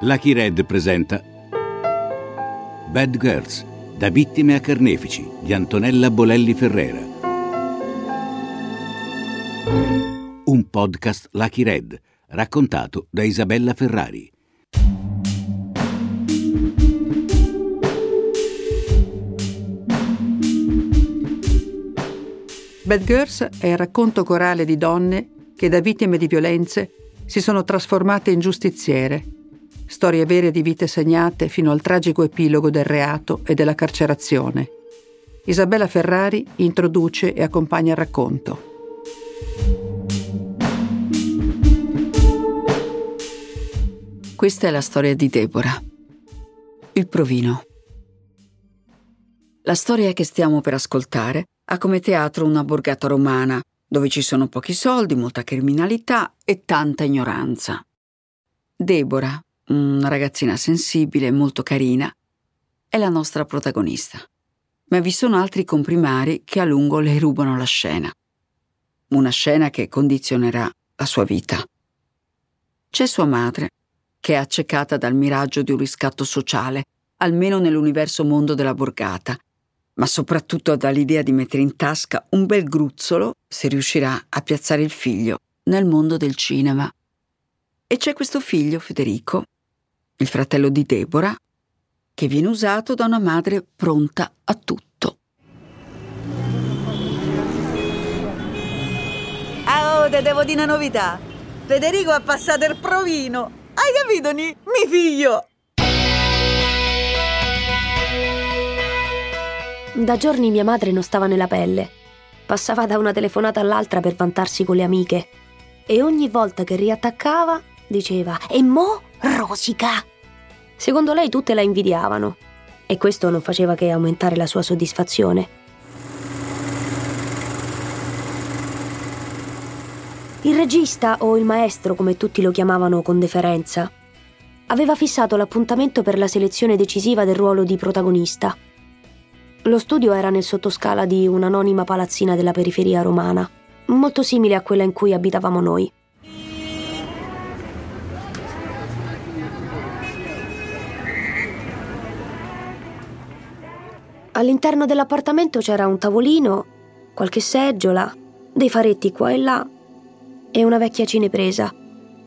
Lucky Red presenta Bad Girls, da vittime a carnefici di Antonella Bolelli Ferrera. Un podcast Lucky Red, raccontato da Isabella Ferrari. Bad Girls è il racconto corale di donne che da vittime di violenze si sono trasformate in giustiziere. Storie vere di vite segnate fino al tragico epilogo del reato e della carcerazione. Isabella Ferrari introduce e accompagna il racconto. Questa è la storia di Deborah. Il provino. La storia che stiamo per ascoltare ha come teatro una borgata romana, dove ci sono pochi soldi, molta criminalità e tanta ignoranza. Deborah, una ragazzina sensibile molto carina, è la nostra protagonista. Ma vi sono altri comprimari che a lungo le rubano la scena. Una scena che condizionerà la sua vita. C'è sua madre, che è accecata dal miraggio di un riscatto sociale, almeno nell'universo mondo della borgata, ma soprattutto dall'idea di mettere in tasca un bel gruzzolo se riuscirà a piazzare il figlio nel mondo del cinema. E c'è questo figlio, Federico, il fratello di Deborah, che viene usato da una madre pronta a tutto. Ah, oh, te devo dire una novità. Federico ha passato il provino. Hai capito, Ni? Mi figlio. Da giorni mia madre non stava nella pelle. Passava da una telefonata all'altra per vantarsi con le amiche. E ogni volta che riattaccava diceva E mo rosica! Secondo lei tutte la invidiavano. E questo non faceva che aumentare la sua soddisfazione. Il regista, o il maestro come tutti lo chiamavano con deferenza, aveva fissato l'appuntamento per la selezione decisiva del ruolo di protagonista – lo studio era nel sottoscala di un'anonima palazzina della periferia romana, molto simile a quella in cui abitavamo noi. All'interno dell'appartamento c'era un tavolino, qualche seggiola, dei faretti qua e là e una vecchia cinepresa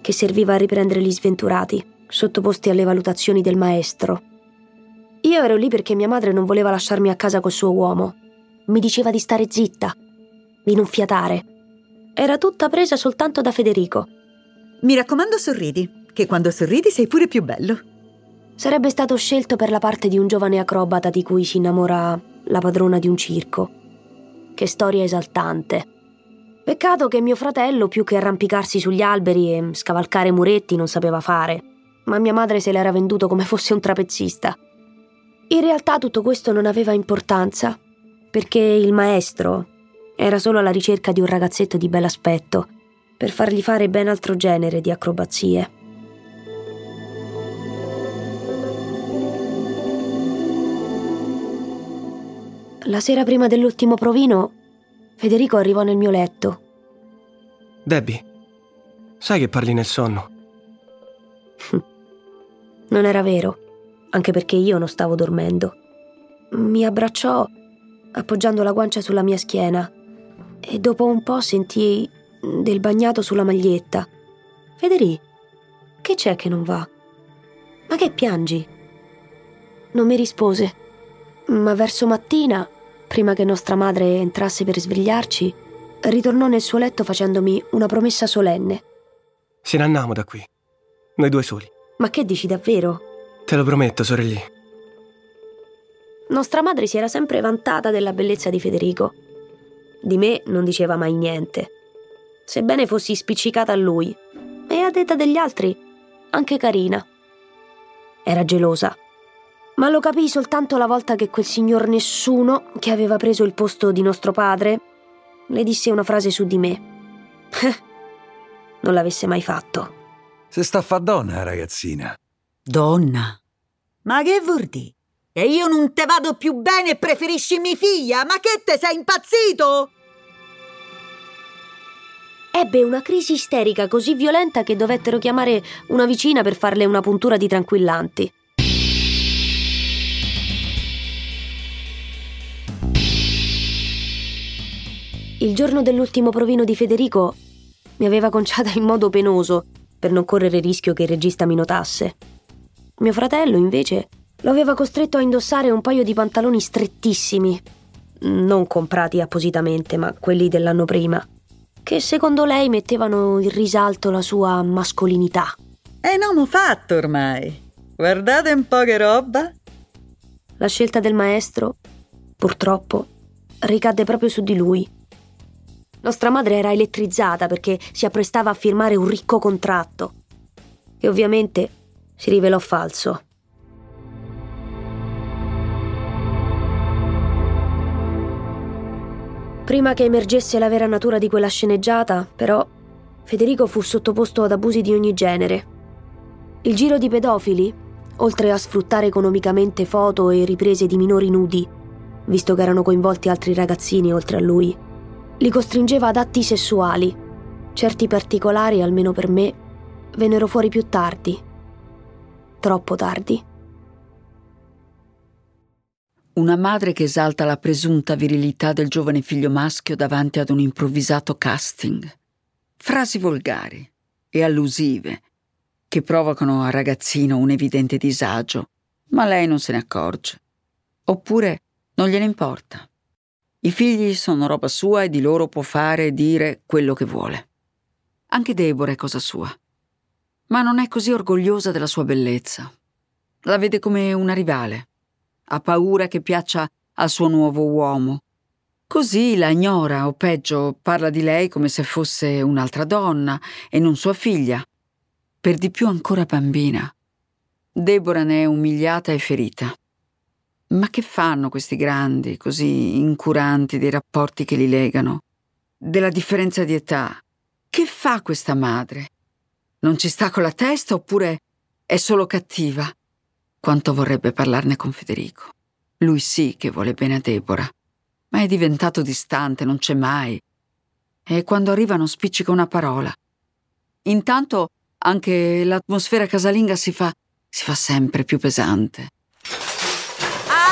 che serviva a riprendere gli sventurati, sottoposti alle valutazioni del maestro. Io ero lì perché mia madre non voleva lasciarmi a casa col suo uomo. Mi diceva di stare zitta, di non fiatare. Era tutta presa soltanto da Federico. Mi raccomando, sorridi, che quando sorridi sei pure più bello. Sarebbe stato scelto per la parte di un giovane acrobata di cui si innamora la padrona di un circo. Che storia esaltante. Peccato che mio fratello, più che arrampicarsi sugli alberi e scavalcare muretti, non sapeva fare. Ma mia madre se l'era venduto come fosse un trapezzista. In realtà tutto questo non aveva importanza, perché il maestro era solo alla ricerca di un ragazzetto di bell'aspetto per fargli fare ben altro genere di acrobazie. La sera prima dell'ultimo provino, Federico arrivò nel mio letto. Debbie, sai che parli nel sonno? non era vero anche perché io non stavo dormendo. Mi abbracciò appoggiando la guancia sulla mia schiena e dopo un po' sentii del bagnato sulla maglietta. Federico, che c'è che non va? Ma che piangi? Non mi rispose, ma verso mattina, prima che nostra madre entrasse per svegliarci, ritornò nel suo letto facendomi una promessa solenne. Se ne andiamo da qui, noi due soli. Ma che dici davvero? Te lo prometto, sorelli. Nostra madre si era sempre vantata della bellezza di Federico. Di me non diceva mai niente. Sebbene fossi spiccicata a lui, e a detta degli altri, anche carina. Era gelosa. Ma lo capii soltanto la volta che quel signor nessuno, che aveva preso il posto di nostro padre, le disse una frase su di me. non l'avesse mai fatto. Se sta a fa donna, ragazzina. Donna? Ma che vuol dire? E io non te vado più bene e preferisci mia figlia? Ma che te sei impazzito? ebbe una crisi isterica così violenta che dovettero chiamare una vicina per farle una puntura di tranquillanti. Il giorno dell'ultimo provino di Federico mi aveva conciata in modo penoso per non correre il rischio che il regista mi notasse. Mio fratello, invece, lo aveva costretto a indossare un paio di pantaloni strettissimi, non comprati appositamente, ma quelli dell'anno prima, che secondo lei mettevano in risalto la sua mascolinità. È un uomo fatto ormai. Guardate un po' che roba. La scelta del maestro, purtroppo, ricadde proprio su di lui. Nostra madre era elettrizzata perché si apprestava a firmare un ricco contratto, che ovviamente si rivelò falso. Prima che emergesse la vera natura di quella sceneggiata, però, Federico fu sottoposto ad abusi di ogni genere. Il giro di pedofili, oltre a sfruttare economicamente foto e riprese di minori nudi, visto che erano coinvolti altri ragazzini oltre a lui, li costringeva ad atti sessuali. Certi particolari, almeno per me, vennero fuori più tardi. Troppo tardi. Una madre che esalta la presunta virilità del giovane figlio maschio davanti ad un improvvisato casting. Frasi volgari e allusive che provocano al ragazzino un evidente disagio, ma lei non se ne accorge. Oppure non gliene importa. I figli sono roba sua e di loro può fare e dire quello che vuole. Anche Deborah è cosa sua. Ma non è così orgogliosa della sua bellezza. La vede come una rivale. Ha paura che piaccia al suo nuovo uomo. Così la ignora, o peggio, parla di lei come se fosse un'altra donna e non sua figlia. Per di più ancora bambina. Deborah ne è umiliata e ferita. Ma che fanno questi grandi, così incuranti dei rapporti che li legano? Della differenza di età? Che fa questa madre? Non ci sta con la testa oppure è solo cattiva? Quanto vorrebbe parlarne con Federico. Lui sì che vuole bene a Deborah, ma è diventato distante, non c'è mai. E quando arriva non spiccica una parola. Intanto anche l'atmosfera casalinga si fa, si fa sempre più pesante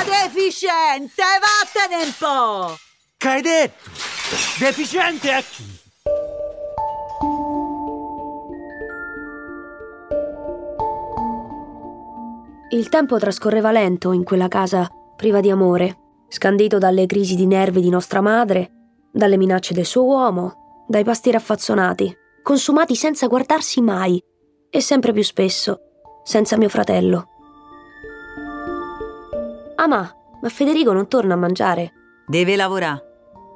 deficiente, vattene un po'! Che hai detto? Deficiente a chi? Il tempo trascorreva lento in quella casa priva di amore, scandito dalle crisi di nervi di nostra madre, dalle minacce del suo uomo, dai pasti raffazzonati, consumati senza guardarsi mai e sempre più spesso, senza mio fratello. Ama, ma Federico non torna a mangiare. Deve lavorare.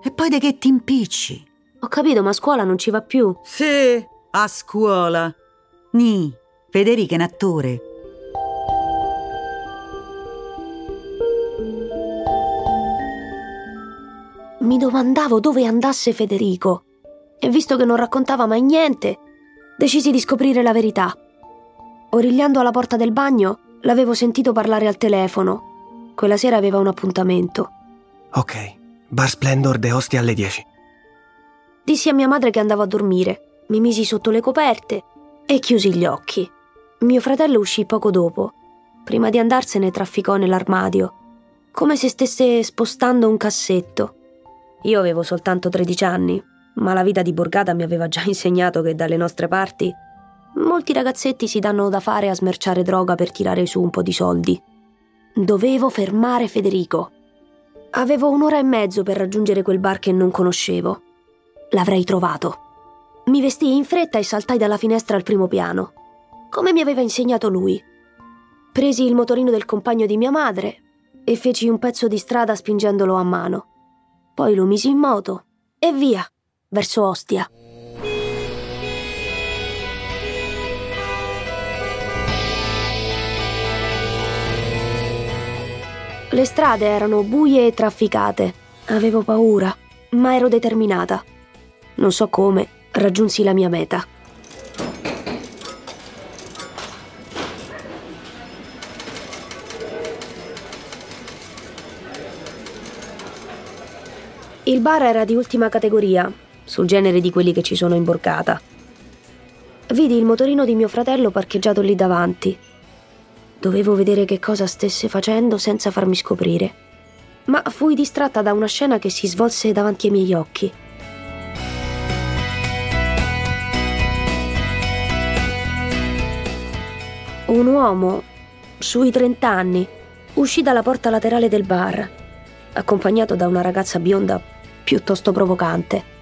E poi di che ti impicci? Ho capito, ma a scuola non ci va più. Sì, a scuola. Ni, Federico è un attore. Mi domandavo dove andasse Federico e visto che non raccontava mai niente, decisi di scoprire la verità. Origliando alla porta del bagno, l'avevo sentito parlare al telefono quella sera aveva un appuntamento. Ok, Bar Splendor de Ostia alle 10. Dissi a mia madre che andavo a dormire, mi misi sotto le coperte e chiusi gli occhi. Mio fratello uscì poco dopo. Prima di andarsene trafficò nell'armadio, come se stesse spostando un cassetto. Io avevo soltanto 13 anni, ma la vita di borgata mi aveva già insegnato che dalle nostre parti molti ragazzetti si danno da fare a smerciare droga per tirare su un po' di soldi. Dovevo fermare Federico. Avevo un'ora e mezzo per raggiungere quel bar che non conoscevo. L'avrei trovato. Mi vestii in fretta e saltai dalla finestra al primo piano, come mi aveva insegnato lui. Presi il motorino del compagno di mia madre e feci un pezzo di strada spingendolo a mano. Poi lo misi in moto e via, verso Ostia. Le strade erano buie e trafficate. Avevo paura, ma ero determinata. Non so come, raggiunsi la mia meta. Il bar era di ultima categoria, sul genere di quelli che ci sono in. Vidi il motorino di mio fratello parcheggiato lì davanti. Dovevo vedere che cosa stesse facendo senza farmi scoprire. Ma fui distratta da una scena che si svolse davanti ai miei occhi. Un uomo, sui 30 anni, uscì dalla porta laterale del bar, accompagnato da una ragazza bionda piuttosto provocante.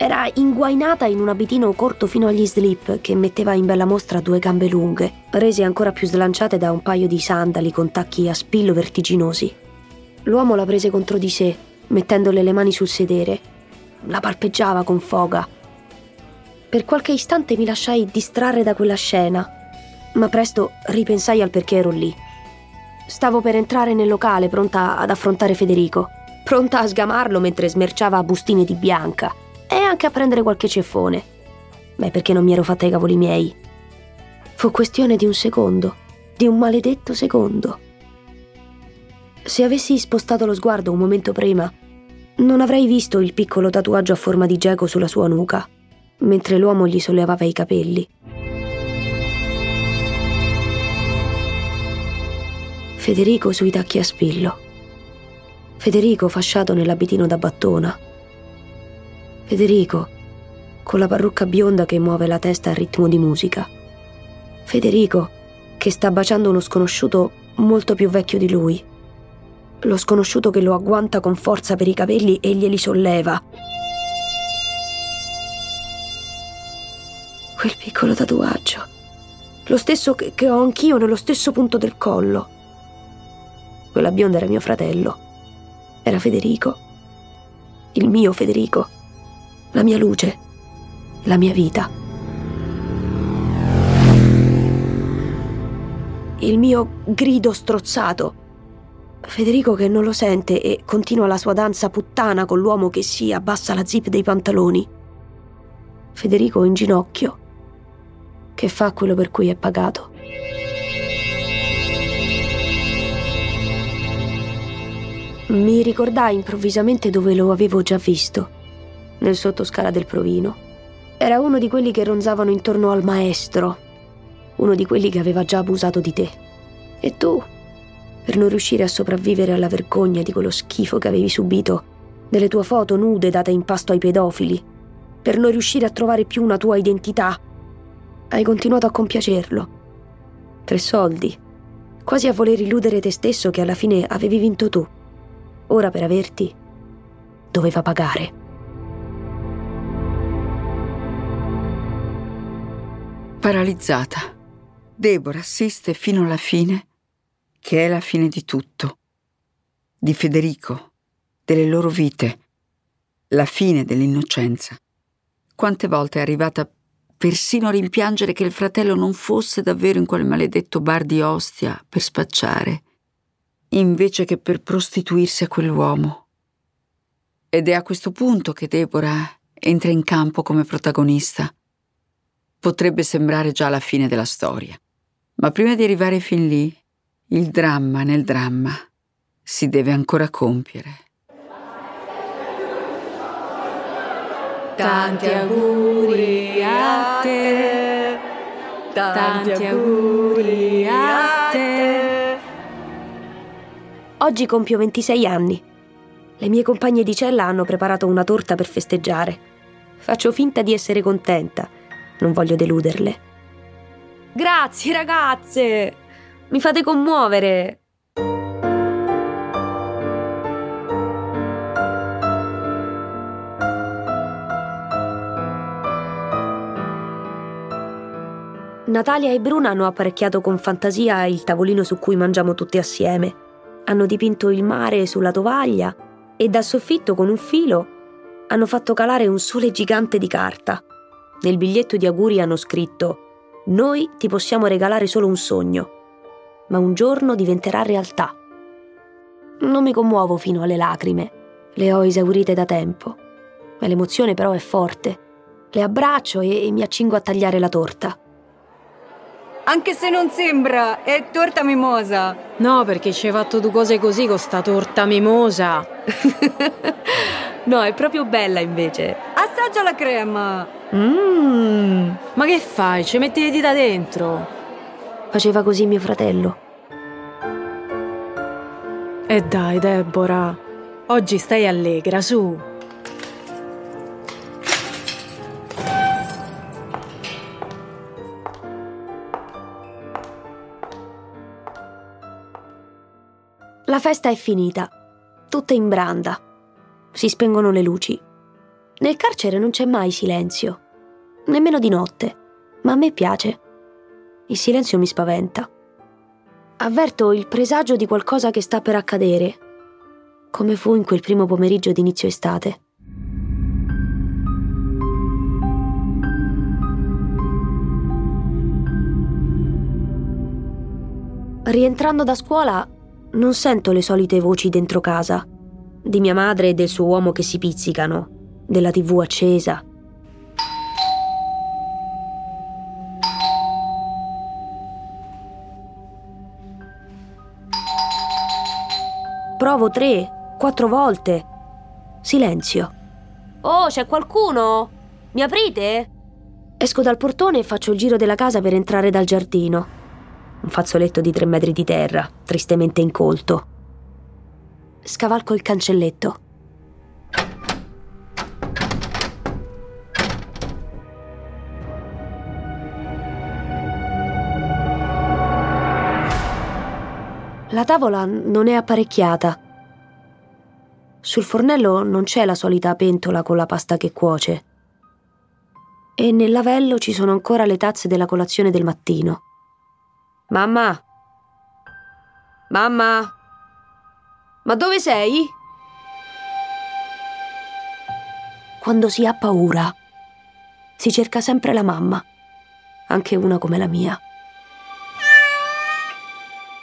Era inguainata in un abitino corto fino agli slip che metteva in bella mostra due gambe lunghe, rese ancora più slanciate da un paio di sandali con tacchi a spillo vertiginosi. L'uomo la prese contro di sé, mettendole le mani sul sedere. La palpeggiava con foga. Per qualche istante mi lasciai distrarre da quella scena ma presto ripensai al perché ero lì. Stavo per entrare nel locale pronta ad affrontare Federico, pronta a sgamarlo mentre smerciava bustine di bianca e anche a prendere qualche ceffone. Beh, perché non mi ero fatta i cavoli miei. Fu questione di un secondo, di un maledetto secondo. Se avessi spostato lo sguardo un momento prima, non avrei visto il piccolo tatuaggio a forma di geco sulla sua nuca, mentre l'uomo gli sollevava i capelli. Federico sui tacchi a spillo. Federico fasciato nell'abitino da battona. Federico con la parrucca bionda che muove la testa al ritmo di musica. Federico che sta baciando uno sconosciuto molto più vecchio di lui. Lo sconosciuto che lo agguanta con forza per i capelli e glieli solleva. Quel piccolo tatuaggio. Lo stesso che, che ho anch'io nello stesso punto del collo. Quella bionda era mio fratello. Era Federico. Il mio Federico. La mia luce. La mia vita. Il mio grido strozzato. Federico che non lo sente e continua la sua danza puttana con l'uomo che si abbassa la zip dei pantaloni. Federico in ginocchio, che fa quello per cui è pagato. Mi ricordai improvvisamente dove lo avevo già visto, nel sottoscala del provino. Era uno di quelli che ronzavano intorno al maestro, uno di quelli che aveva già abusato di te. E tu, per non riuscire a sopravvivere alla vergogna di quello schifo che avevi subito, delle tue foto nude date in pasto ai pedofili, per non riuscire a trovare più una tua identità, hai continuato a compiacerlo. Tre soldi, quasi a voler illudere te stesso che alla fine avevi vinto tu. Ora per averti doveva pagare. Paralizzata, Deborah assiste fino alla fine, che è la fine di tutto, di Federico, delle loro vite, la fine dell'innocenza. Quante volte è arrivata persino a rimpiangere che il fratello non fosse davvero in quel maledetto bar di Ostia per spacciare invece che per prostituirsi a quell'uomo. Ed è a questo punto che Deborah entra in campo come protagonista. Potrebbe sembrare già la fine della storia, ma prima di arrivare fin lì, il dramma nel dramma si deve ancora compiere. Tanti auguri a te, tanti auguri a te. Oggi compio 26 anni. Le mie compagne di cella hanno preparato una torta per festeggiare. Faccio finta di essere contenta. Non voglio deluderle. Grazie ragazze! Mi fate commuovere! Natalia e Bruna hanno apparecchiato con fantasia il tavolino su cui mangiamo tutti assieme hanno dipinto il mare sulla tovaglia e dal soffitto con un filo hanno fatto calare un sole gigante di carta. Nel biglietto di auguri hanno scritto Noi ti possiamo regalare solo un sogno, ma un giorno diventerà realtà. Non mi commuovo fino alle lacrime, le ho esaurite da tempo, ma l'emozione però è forte. Le abbraccio e, e mi accingo a tagliare la torta. Anche se non sembra, è torta mimosa. No, perché ci hai fatto due cose così con sta torta mimosa. no, è proprio bella invece. Assaggia alla crema. Mmm. Ma che fai? Ci metti le dita dentro? Faceva così mio fratello. E dai, Deborah. Oggi stai allegra, su. La festa è finita. Tutta in branda. Si spengono le luci. Nel carcere non c'è mai silenzio. Nemmeno di notte. Ma a me piace. Il silenzio mi spaventa. Avverto il presagio di qualcosa che sta per accadere, come fu in quel primo pomeriggio d'inizio estate. Rientrando da scuola, non sento le solite voci dentro casa, di mia madre e del suo uomo che si pizzicano, della tv accesa. Provo tre, quattro volte. Silenzio. Oh, c'è qualcuno? Mi aprite? Esco dal portone e faccio il giro della casa per entrare dal giardino. Un fazzoletto di tre metri di terra, tristemente incolto. Scavalco il cancelletto. La tavola non è apparecchiata. Sul fornello non c'è la solita pentola con la pasta che cuoce. E nel lavello ci sono ancora le tazze della colazione del mattino. Mamma? Mamma? Ma dove sei? Quando si ha paura, si cerca sempre la mamma, anche una come la mia.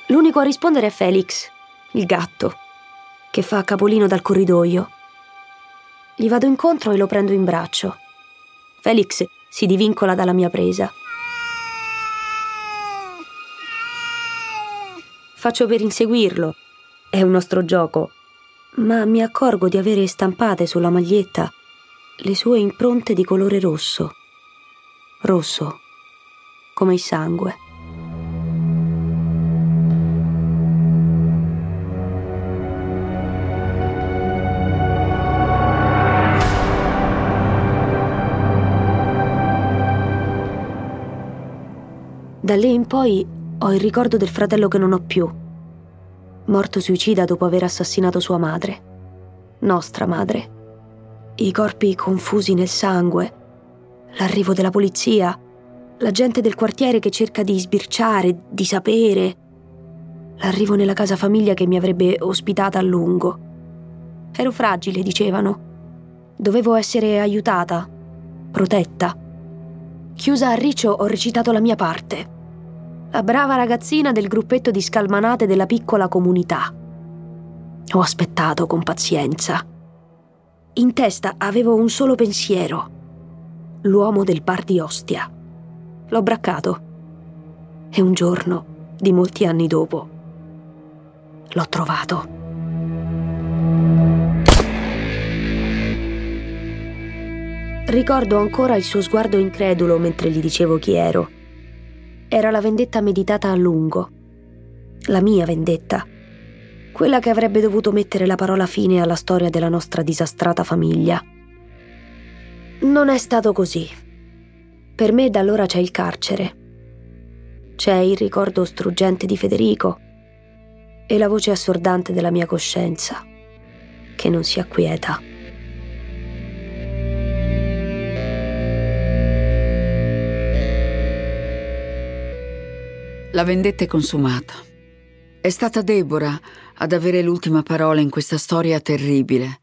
L'unico a rispondere è Felix, il gatto, che fa capolino dal corridoio. Gli vado incontro e lo prendo in braccio. Felix si divincola dalla mia presa. Faccio per inseguirlo. È un nostro gioco. Ma mi accorgo di avere stampate sulla maglietta le sue impronte di colore rosso. Rosso, come il sangue. Da lì in poi ho il ricordo del fratello che non ho più, morto suicida dopo aver assassinato sua madre, nostra madre. I corpi confusi nel sangue, l'arrivo della polizia, la gente del quartiere che cerca di sbirciare, di sapere, l'arrivo nella casa famiglia che mi avrebbe ospitata a lungo. Ero fragile, dicevano. Dovevo essere aiutata, protetta. Chiusa a riccio ho recitato la mia parte la brava ragazzina del gruppetto di scalmanate della piccola comunità. Ho aspettato con pazienza. In testa avevo un solo pensiero. L'uomo del bar di Ostia. L'ho braccato. E un giorno, di molti anni dopo, l'ho trovato. Ricordo ancora il suo sguardo incredulo mentre gli dicevo chi ero era la vendetta meditata a lungo. La mia vendetta. Quella che avrebbe dovuto mettere la parola fine alla storia della nostra disastrata famiglia. Non è stato così. Per me da allora c'è il carcere. C'è il ricordo struggente di Federico e la voce assordante della mia coscienza, che non si acquieta. La vendetta è consumata. È stata Deborah ad avere l'ultima parola in questa storia terribile.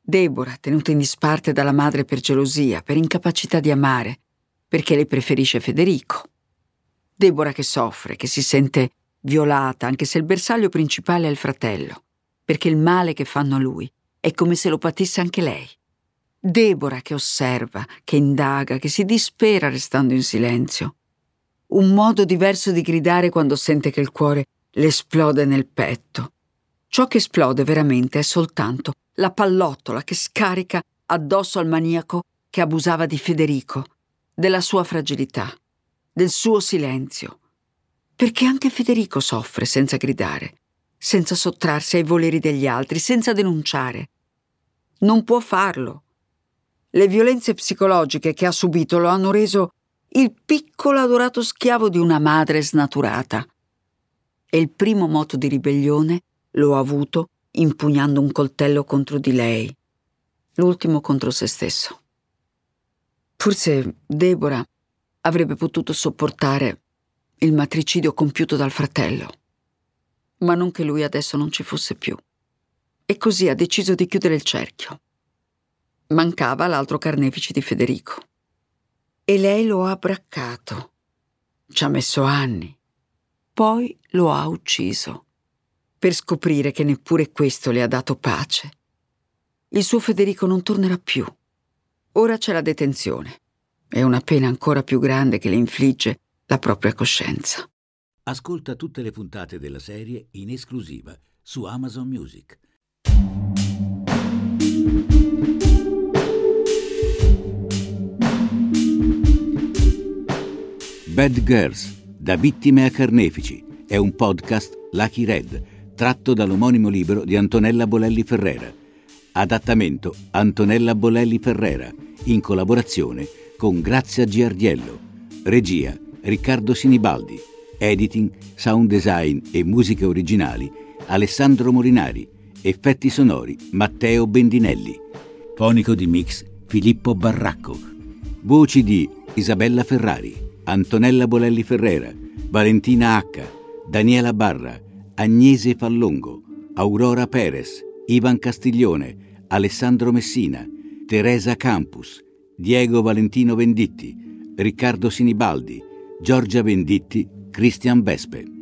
Deborah, tenuta in disparte dalla madre per gelosia, per incapacità di amare, perché lei preferisce Federico. Deborah che soffre, che si sente violata, anche se il bersaglio principale è il fratello, perché il male che fanno a lui è come se lo patisse anche lei. Deborah che osserva, che indaga, che si dispera restando in silenzio un modo diverso di gridare quando sente che il cuore le esplode nel petto. Ciò che esplode veramente è soltanto la pallottola che scarica addosso al maniaco che abusava di Federico, della sua fragilità, del suo silenzio. Perché anche Federico soffre senza gridare, senza sottrarsi ai voleri degli altri, senza denunciare. Non può farlo. Le violenze psicologiche che ha subito lo hanno reso il piccolo adorato schiavo di una madre snaturata. E il primo moto di ribellione lo ha avuto impugnando un coltello contro di lei, l'ultimo contro se stesso. Forse Deborah avrebbe potuto sopportare il matricidio compiuto dal fratello, ma non che lui adesso non ci fosse più. E così ha deciso di chiudere il cerchio. Mancava l'altro carnefice di Federico. E lei lo ha braccato. Ci ha messo anni. Poi lo ha ucciso. Per scoprire che neppure questo le ha dato pace. Il suo Federico non tornerà più. Ora c'è la detenzione. È una pena ancora più grande che le infligge la propria coscienza. Ascolta tutte le puntate della serie in esclusiva su Amazon Music. Bad Girls, da vittime a carnefici, è un podcast Lucky Red, tratto dall'omonimo libro di Antonella Bolelli Ferrera. Adattamento Antonella Bolelli Ferrera, in collaborazione con Grazia Giardiello. Regia Riccardo Sinibaldi. Editing, sound design e musiche originali Alessandro Morinari. Effetti sonori Matteo Bendinelli. Fonico di mix Filippo Barracco. Voci di Isabella Ferrari, Antonella Bolelli Ferrera, Valentina H, Daniela Barra, Agnese Fallongo, Aurora Perez, Ivan Castiglione, Alessandro Messina, Teresa Campus, Diego Valentino Venditti, Riccardo Sinibaldi, Giorgia Venditti, Cristian Vespe.